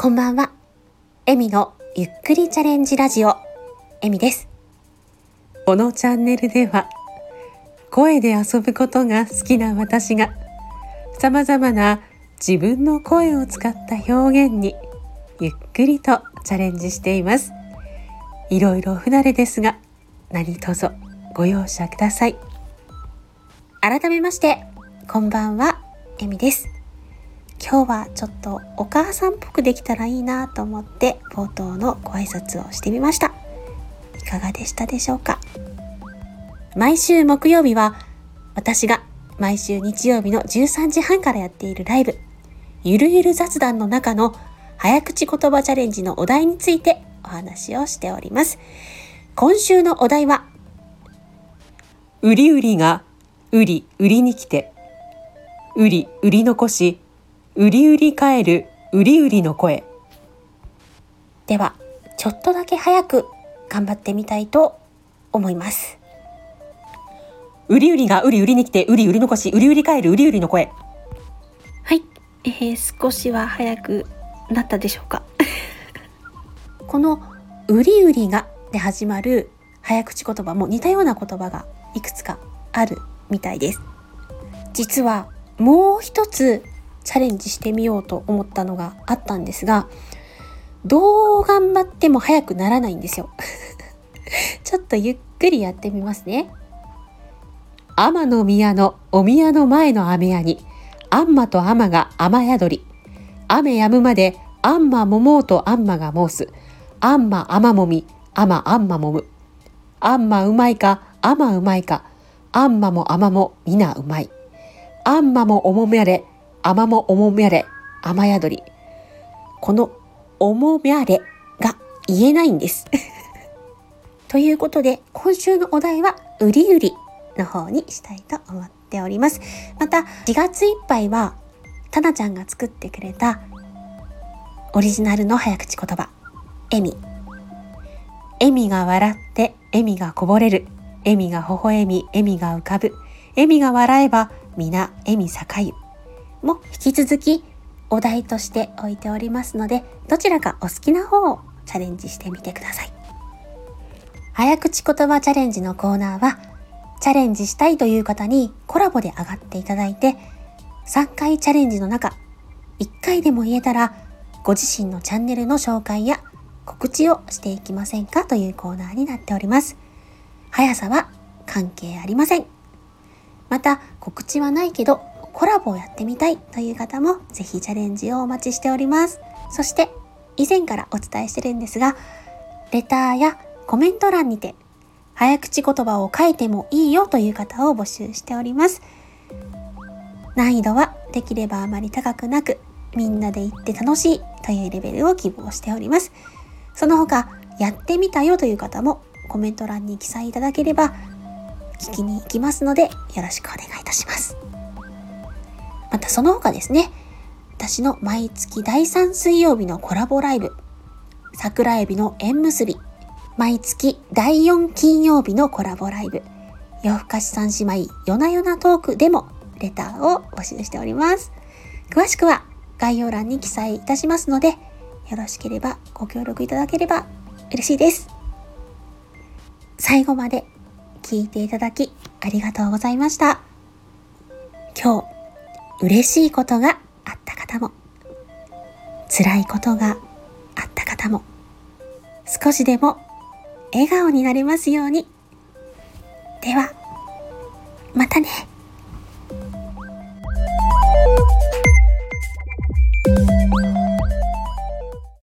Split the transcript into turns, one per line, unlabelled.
こんばんは。エミのゆっくりチャレンジラジオ、エミです。
このチャンネルでは、声で遊ぶことが好きな私が、様々な自分の声を使った表現に、ゆっくりとチャレンジしています。いろいろ不慣れですが、何卒ご容赦ください。
改めまして、こんばんは、エミです。今日はちょっとお母さんっぽくできたらいいなと思って冒頭のご挨拶をしてみました。いかがでしたでしょうか？毎週木曜日は私が毎週日曜日の13時半からやっているライブゆるゆる雑談の中の早口言葉チャレンジのお題についてお話をしております。今週のお題は
売り売りが売り売りに来て売り売り残し売り売り帰る売り売りの声。
ではちょっとだけ早く頑張ってみたいと思います。
売り売りが売り売りに来て売り売り残し売り売り帰る売り売りの声。
はい、えー、少しは早くなったでしょうか？この売り売りがで始まる早口言葉も似たような言葉がいくつかあるみたいです。実はもう一つチャレンジしてみようと思ったのがあったんですが、どう頑張っても早くならないんですよ。ちょっとゆっくりやってみますね。
天の宮のお宮の前の雨屋に、あんまとあまが雨宿り。雨止むまで、あんまももうとあんまが申す。あんまあまもみ、あまあんまもむ。あんまうまいか、あまうまいか。あんまもあまもみなうまい。あんまもおもめれ、あまもおもみゃれ、雨宿り。
このおもみゃれが言えないんです。ということで、今週のお題は、うりうりの方にしたいと思っております。また、4月いっぱいは、たなちゃんが作ってくれた、オリジナルの早口言葉、えみ。えみが笑って、えみがこぼれる。えみが微笑み、えみが浮かぶ。えみが笑えば、皆、えみさかゆ。も引き続きお題として置いておりますので、どちらかお好きな方をチャレンジしてみてください。早口言葉チャレンジのコーナーは、チャレンジしたいという方にコラボで上がっていただいて、3回チャレンジの中、1回でも言えたら、ご自身のチャンネルの紹介や告知をしていきませんかというコーナーになっております。速さは関係ありません。また、告知はないけど、コラボをやってみたいという方もぜひチャレンジをお待ちしております。そして以前からお伝えしてるんですが、レターやコメント欄にて早口言葉を書いてもいいよという方を募集しております。難易度はできればあまり高くなく、みんなで行って楽しいというレベルを希望しております。その他、やってみたよという方もコメント欄に記載いただければ聞きに行きますのでよろしくお願いいたします。その他ですね、私の毎月第3水曜日のコラボライブ、桜エビの縁結び、毎月第4金曜日のコラボライブ、夜更かし三姉妹夜な夜なトークでもレターを募集しております。詳しくは概要欄に記載いたしますので、よろしければご協力いただければ嬉しいです。最後まで聞いていただきありがとうございました。今日嬉しいことがあった方も、辛いことがあった方も、少しでも笑顔になれますように。では、またね。